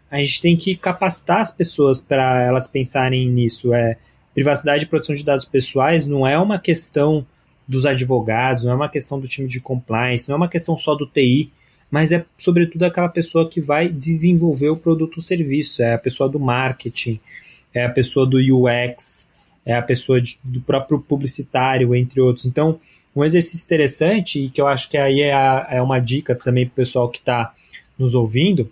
A gente tem que capacitar as pessoas para elas pensarem nisso. É, privacidade e proteção de dados pessoais não é uma questão dos advogados, não é uma questão do time de compliance, não é uma questão só do TI, mas é sobretudo aquela pessoa que vai desenvolver o produto ou serviço, é a pessoa do marketing, é a pessoa do UX, é a pessoa de, do próprio publicitário, entre outros. Então, um exercício interessante, e que eu acho que aí é, a, é uma dica também para o pessoal que está nos ouvindo,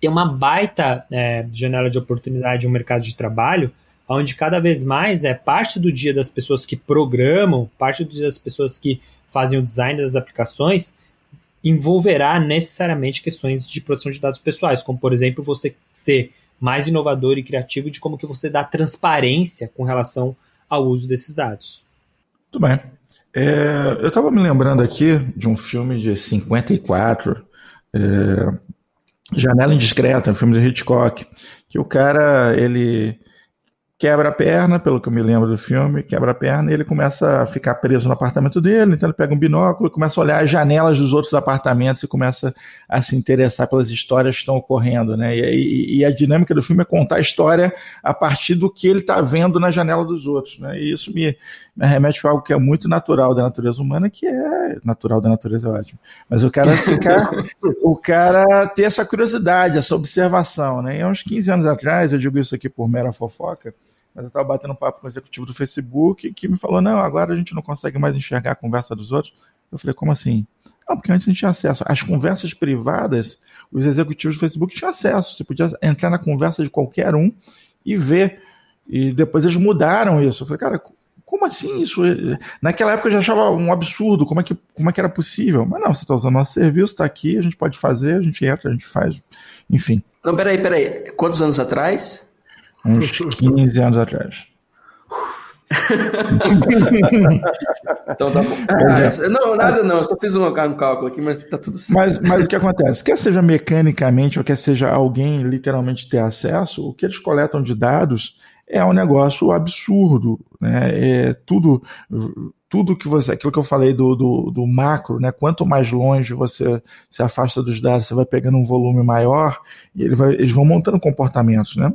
tem uma baita é, janela de oportunidade no mercado de trabalho onde cada vez mais é parte do dia das pessoas que programam, parte do dia das pessoas que fazem o design das aplicações, envolverá necessariamente questões de proteção de dados pessoais, como por exemplo você ser mais inovador e criativo de como que você dá transparência com relação ao uso desses dados. Muito bem. É, eu estava me lembrando aqui de um filme de 54, é, Janela Indiscreta, um filme de Hitchcock, que o cara, ele quebra a perna, pelo que eu me lembro do filme, quebra a perna e ele começa a ficar preso no apartamento dele, então ele pega um binóculo, começa a olhar as janelas dos outros apartamentos e começa a se interessar pelas histórias que estão ocorrendo, né? E, e, e a dinâmica do filme é contar a história a partir do que ele está vendo na janela dos outros, né? E isso me, me remete a algo que é muito natural da natureza humana, que é natural da natureza é ótimo. Mas o cara ficar, o cara ter essa curiosidade, essa observação, né? E há uns 15 anos atrás, eu digo isso aqui por mera fofoca, mas eu estava batendo papo com o executivo do Facebook que me falou: não, agora a gente não consegue mais enxergar a conversa dos outros. Eu falei: como assim? Não, porque antes a gente tinha acesso. Às conversas privadas, os executivos do Facebook tinham acesso. Você podia entrar na conversa de qualquer um e ver. E depois eles mudaram isso. Eu falei, cara, como assim isso? Naquela época eu já achava um absurdo, como é que, como é que era possível? Mas não, você está usando nosso serviço, está aqui, a gente pode fazer, a gente entra, a gente faz, enfim. Não, peraí, peraí. Quantos anos atrás? Uns 15 anos atrás. então tá bom. Ah, não, nada não, eu só fiz um, um cálculo aqui, mas tá tudo certo. Mas, mas o que acontece? Quer seja mecanicamente ou quer seja alguém literalmente ter acesso, o que eles coletam de dados é um negócio absurdo. Né? É tudo, tudo que você. Aquilo que eu falei do, do, do macro, né? Quanto mais longe você se afasta dos dados, você vai pegando um volume maior e ele vai, eles vão montando comportamentos, né?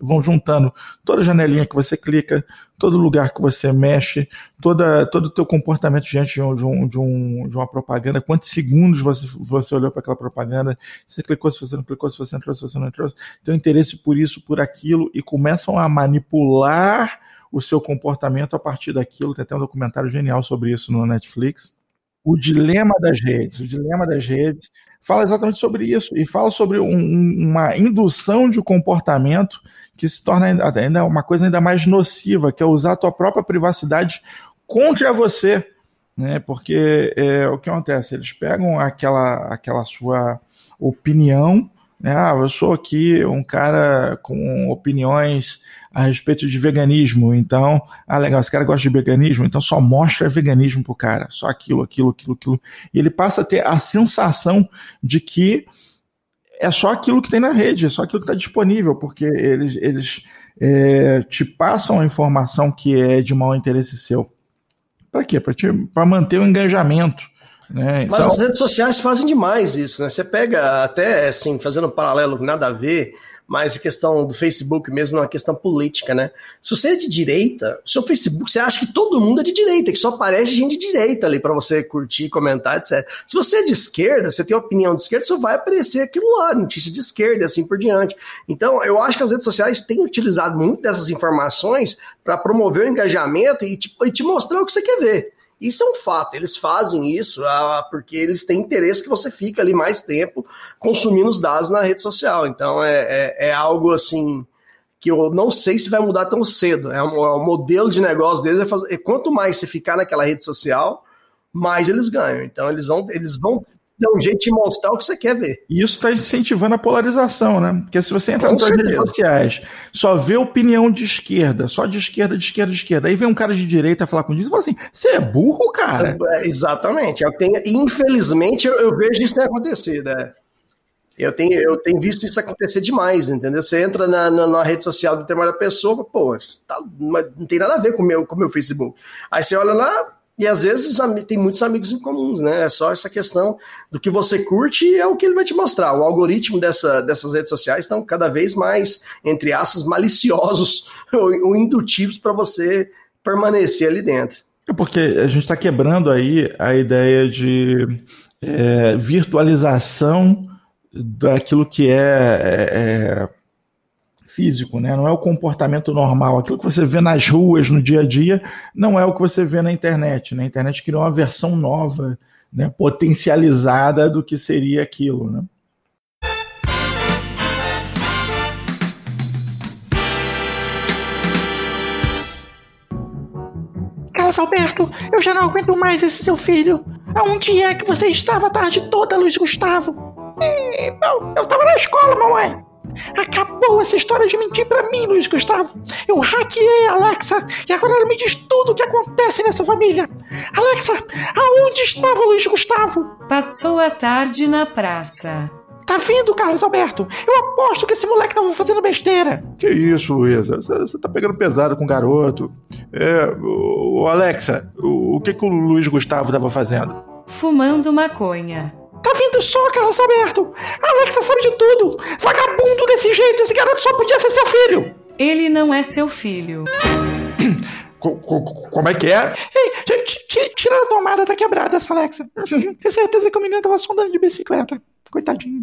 Vão juntando toda janelinha que você clica, todo lugar que você mexe, toda, todo o teu comportamento diante de, um, de, um, de, um, de uma propaganda, quantos segundos você, você olhou para aquela propaganda, se clicou, se você não clicou, se você entrou, se você não entrou, tem interesse por isso, por aquilo, e começam a manipular o seu comportamento a partir daquilo. Tem até um documentário genial sobre isso no Netflix. O dilema das redes, o dilema das redes, fala exatamente sobre isso e fala sobre um, uma indução de comportamento que se torna ainda uma coisa ainda mais nociva, que é usar a tua própria privacidade contra você, né? Porque é, o que acontece? Eles pegam aquela, aquela sua opinião, né? Ah, eu sou aqui um cara com opiniões a respeito de veganismo, então, ah, legal, esse cara gosta de veganismo, então só mostra veganismo pro cara, só aquilo, aquilo, aquilo, aquilo. E ele passa a ter a sensação de que é só aquilo que tem na rede, é só aquilo que está disponível, porque eles, eles é, te passam a informação que é de mau interesse seu. Para quê? Para manter o engajamento. Né? Então... Mas as redes sociais fazem demais isso, né? Você pega até, assim, fazendo um paralelo nada a ver, mas a questão do Facebook mesmo é uma questão política, né? Se você é de direita, o seu Facebook, você acha que todo mundo é de direita, que só aparece gente de direita ali para você curtir, comentar, etc. Se você é de esquerda, você tem opinião de esquerda, só vai aparecer aquilo lá, notícia de esquerda e assim por diante. Então, eu acho que as redes sociais têm utilizado muito dessas informações para promover o engajamento e te, e te mostrar o que você quer ver. Isso é um fato, eles fazem isso ah, porque eles têm interesse que você fique ali mais tempo consumindo os dados na rede social. Então é, é, é algo assim que eu não sei se vai mudar tão cedo. É um, é um modelo de negócio deles é fazer, quanto mais você ficar naquela rede social, mais eles ganham. Então eles vão, eles vão dá um jeito de mostrar o que você quer ver. E isso está incentivando a polarização, né? Porque se você entra nas redes sociais, só vê opinião de esquerda, só de esquerda, de esquerda, de esquerda, aí vem um cara de direita falar com isso e fala assim: você é burro, cara? É, exatamente. Eu tenho, infelizmente, eu, eu vejo isso acontecer, né? Eu tenho, eu tenho visto isso acontecer demais, entendeu? Você entra na, na, na rede social de determinada pessoa, pô, tá, não tem nada a ver com o meu, com meu Facebook. Aí você olha lá, e às vezes tem muitos amigos em comuns, né? É só essa questão do que você curte é o que ele vai te mostrar. O algoritmo dessa, dessas redes sociais estão cada vez mais, entre aspas, maliciosos ou, ou indutivos para você permanecer ali dentro. É porque a gente está quebrando aí a ideia de é, virtualização daquilo que é, é, é físico, né? não é o comportamento normal. Aquilo que você vê nas ruas, no dia a dia, não é o que você vê na internet. Né? A internet criou uma versão nova, né? potencializada do que seria aquilo. Né? Carlos Alberto, eu já não aguento mais esse seu filho. Aonde é que você estava a tarde toda, Luiz Gustavo? E, eu, estava na escola, mamãe. Acabou essa história de mentir para mim, Luiz Gustavo. Eu hackeei a Alexa e agora ela me diz tudo o que acontece nessa família. Alexa, aonde estava Luiz Gustavo? Passou a tarde na praça. Tá vendo, Carlos Alberto? Eu aposto que esse moleque tava fazendo besteira. Que isso, Luísa? Você tá pegando pesado com o garoto. É, o Alexa, o, o que, que o Luiz Gustavo tava fazendo? Fumando maconha. Vendo só, Carlos Alberto? Alexa sabe de tudo. Vagabundo desse jeito, esse garoto só podia ser seu filho. Ele não é seu filho. Co- co- Como é que é? Ei, ti- ti- tira a tomada, tá quebrada essa Alexa. Tenho certeza que o menino tava só andando de bicicleta. Coitadinho.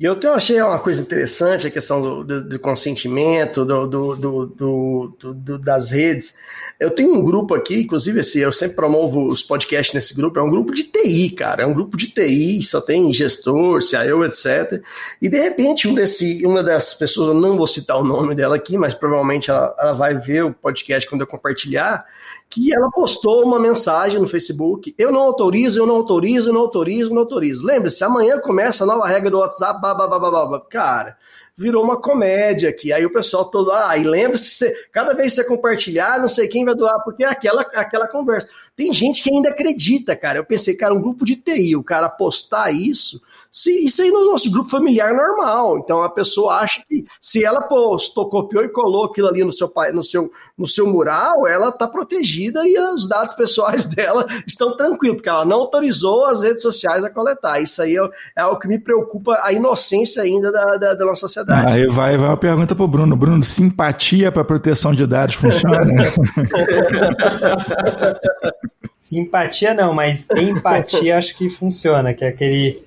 E eu tenho, achei uma coisa interessante a questão do, do, do consentimento, do, do, das redes. Eu tenho um grupo aqui, inclusive esse, eu sempre promovo os podcasts nesse grupo, é um grupo de TI, cara, é um grupo de TI, só tem gestor, CIO, etc. E de repente um desse, uma dessas pessoas, eu não vou citar o nome dela aqui, mas provavelmente ela, ela vai ver o podcast quando eu compartilhar, que ela postou uma mensagem no Facebook: eu não autorizo, eu não autorizo, eu não autorizo, eu não autorizo. Lembre-se, amanhã começa a nova regra do WhatsApp, blá, blá, blá, blá, blá, cara. Virou uma comédia aqui. Aí o pessoal todo, ah, e lembre-se, cada vez que você compartilhar, não sei quem vai doar, porque é aquela, aquela conversa. Tem gente que ainda acredita, cara. Eu pensei, cara, um grupo de TI, o cara postar isso, se, isso aí no nosso grupo familiar normal. Então a pessoa acha que se ela postou, copiou e colou aquilo ali no seu, no seu, no seu mural, ela está protegida e os dados pessoais dela estão tranquilos, porque ela não autorizou as redes sociais a coletar. Isso aí é, é algo que me preocupa, a inocência ainda da, da, da nossa sociedade. Aí vai, vai uma pergunta pro Bruno. Bruno, simpatia para proteção de dados funciona? Simpatia não, mas empatia acho que funciona, que é aquele,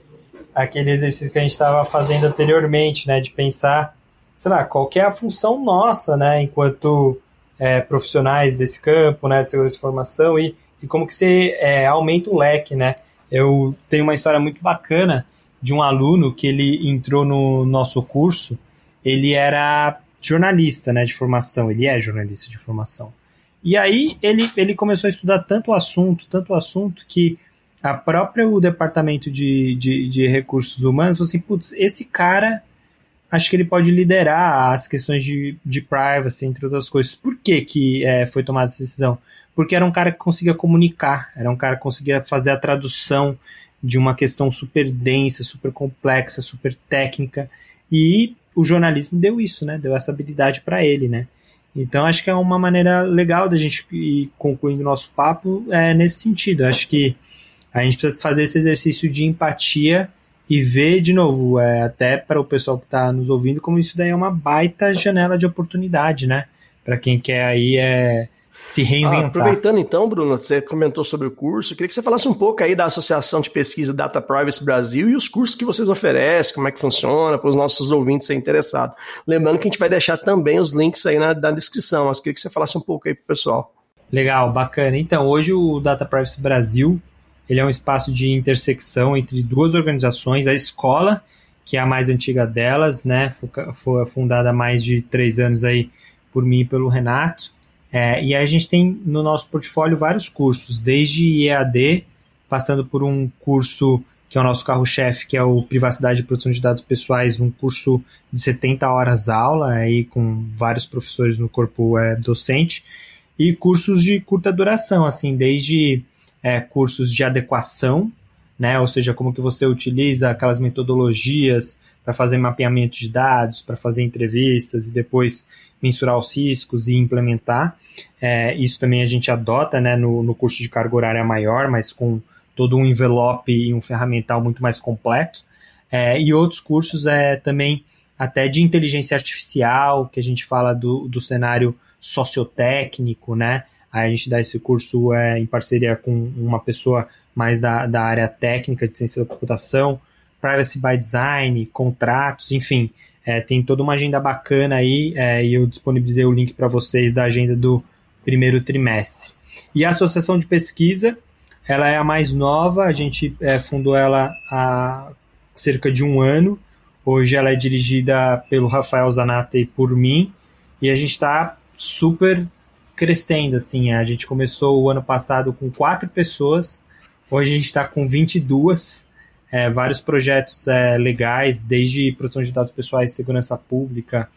aquele exercício que a gente estava fazendo anteriormente, né? De pensar, sei lá, qual é a função nossa, né? Enquanto é, profissionais desse campo, né? De segurança de informação e, e como que você é, aumenta o leque, né? Eu tenho uma história muito bacana de um aluno que ele entrou no nosso curso, ele era jornalista, né? De formação, ele é jornalista de formação. E aí ele, ele começou a estudar tanto o assunto, tanto o assunto, que a própria o departamento de, de, de recursos humanos falou assim, putz, esse cara acho que ele pode liderar as questões de, de privacy, entre outras coisas. Por que, que é, foi tomada essa decisão? Porque era um cara que conseguia comunicar, era um cara que conseguia fazer a tradução de uma questão super densa, super complexa, super técnica, e o jornalismo deu isso, né? Deu essa habilidade para ele, né? Então acho que é uma maneira legal da gente ir concluindo nosso papo é, nesse sentido. Acho que a gente precisa fazer esse exercício de empatia e ver de novo, é, até para o pessoal que está nos ouvindo, como isso daí é uma baita janela de oportunidade, né? Para quem quer aí é, se reinventar. Ah, aproveitando então, Bruno, você comentou sobre o curso, eu queria que você falasse um pouco aí da Associação de Pesquisa Data Privacy Brasil e os cursos que vocês oferecem, como é que funciona, para os nossos ouvintes serem interessados. Lembrando que a gente vai deixar também os links aí na, na descrição, mas eu queria que você falasse um pouco aí pro pessoal. Legal, bacana. Então, hoje o Data Privacy Brasil ele é um espaço de intersecção entre duas organizações, a escola, que é a mais antiga delas, né, foi fundada há mais de três anos aí por mim e pelo Renato, é, e a gente tem no nosso portfólio vários cursos, desde EAD, passando por um curso que é o nosso carro-chefe, que é o Privacidade e Proteção de Dados Pessoais, um curso de 70 horas aula, aí com vários professores no corpo é, docente, e cursos de curta duração, assim, desde é, cursos de adequação, né, ou seja, como que você utiliza aquelas metodologias para fazer mapeamento de dados, para fazer entrevistas e depois mensurar os riscos e implementar. É, isso também a gente adota né, no, no curso de carga horária maior, mas com todo um envelope e um ferramental muito mais completo. É, e outros cursos é, também até de inteligência artificial, que a gente fala do, do cenário sociotécnico, né? A gente dá esse curso é, em parceria com uma pessoa mais da, da área técnica de ciência da computação, privacy by design, contratos, enfim, é, tem toda uma agenda bacana aí é, e eu disponibilizei o link para vocês da agenda do primeiro trimestre. E a Associação de Pesquisa, ela é a mais nova, a gente é, fundou ela há cerca de um ano. Hoje ela é dirigida pelo Rafael Zanata e por mim, e a gente está super crescendo, assim. A gente começou o ano passado com quatro pessoas, hoje a gente está com 22, é, vários projetos é, legais, desde produção de dados pessoais, segurança pública,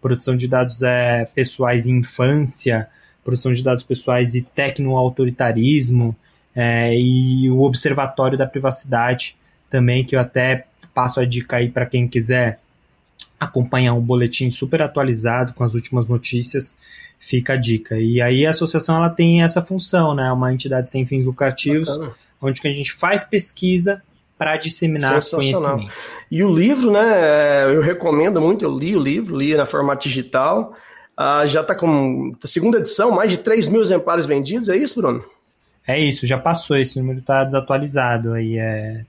produção de dados é, pessoais em infância, produção de dados pessoais e tecno-autoritarismo, é, e o Observatório da Privacidade também, que eu até passo a dica aí para quem quiser acompanhar um boletim super atualizado com as últimas notícias, fica a dica. E aí a associação ela tem essa função, né? Uma entidade sem fins lucrativos, Bacana. onde que a gente faz pesquisa para disseminar conhecimento. E o livro, né? Eu recomendo muito, eu li o livro, li na formato digital. Uh, já está com a segunda edição, mais de 3 mil exemplares vendidos, é isso, Bruno? É isso, já passou, esse número está desatualizado. Aí é,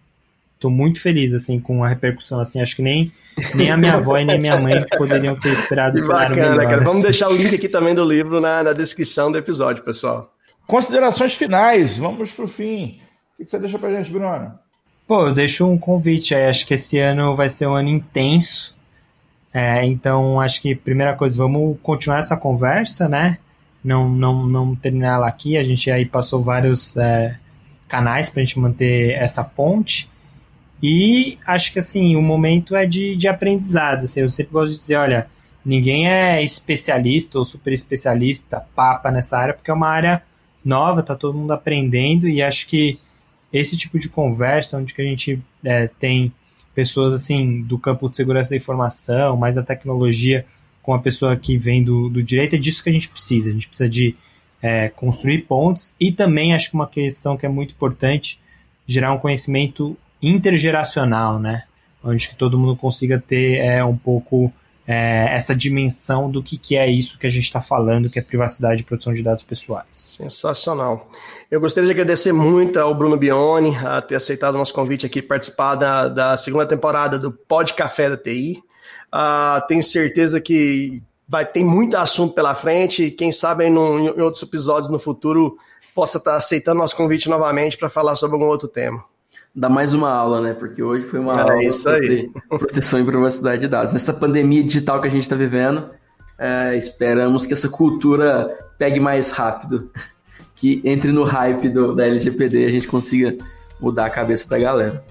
tô muito feliz assim com a repercussão assim acho que nem nem a minha avó e nem minha mãe poderiam ter esperado que bacana, melhor, cara. Assim. Vamos deixar o link aqui também do livro na, na descrição do episódio, pessoal. Considerações finais, vamos pro fim. O que você deixa pra gente, Bruno? Pô, eu deixo um convite aí. Acho que esse ano vai ser um ano intenso. É, então, acho que primeira coisa, vamos continuar essa conversa, né? Não, não, não terminar ela aqui. A gente aí passou vários é, canais para a gente manter essa ponte. E acho que assim, o momento é de, de aprendizado. Assim, eu sempre gosto de dizer, olha, ninguém é especialista ou super especialista, papa nessa área, porque é uma área nova, tá todo mundo aprendendo, e acho que esse tipo de conversa, onde que a gente é, tem pessoas assim do campo de segurança da informação, mais da tecnologia, com a pessoa que vem do, do direito, é disso que a gente precisa. A gente precisa de é, construir pontes e também acho que uma questão que é muito importante, gerar um conhecimento intergeracional, né? Onde que todo mundo consiga ter é, um pouco é, essa dimensão do que, que é isso que a gente está falando, que é privacidade e proteção de dados pessoais. Sensacional. Eu gostaria de agradecer muito ao Bruno Bione a ter aceitado o nosso convite aqui participar da, da segunda temporada do Pod Café da TI. Uh, ah, tenho certeza que vai ter muito assunto pela frente. Quem sabe em, em outros episódios no futuro possa estar aceitando nosso convite novamente para falar sobre algum outro tema dar mais uma aula, né? Porque hoje foi uma é aula isso sobre aí. proteção e privacidade de dados. Nessa pandemia digital que a gente está vivendo, é, esperamos que essa cultura pegue mais rápido, que entre no hype do, da LGPD e a gente consiga mudar a cabeça da galera.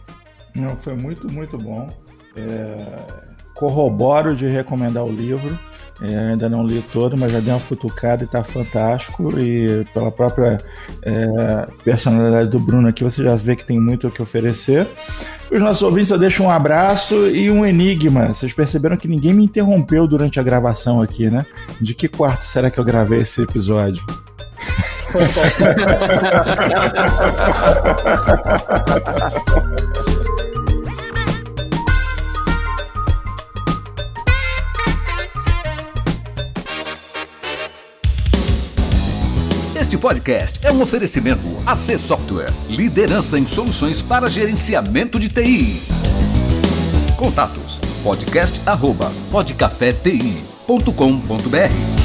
Não, foi muito, muito bom. É, corroboro de recomendar o livro. É, ainda não li todo, mas já dei uma futucada e tá fantástico. E pela própria é, personalidade do Bruno aqui, você já vê que tem muito o que oferecer. Os nossos ouvintes, eu deixo um abraço e um enigma. Vocês perceberam que ninguém me interrompeu durante a gravação aqui, né? De que quarto será que eu gravei esse episódio? Este podcast é um oferecimento AC Software, liderança em soluções para gerenciamento de TI. Contatos: podcast@podcafeti.com.br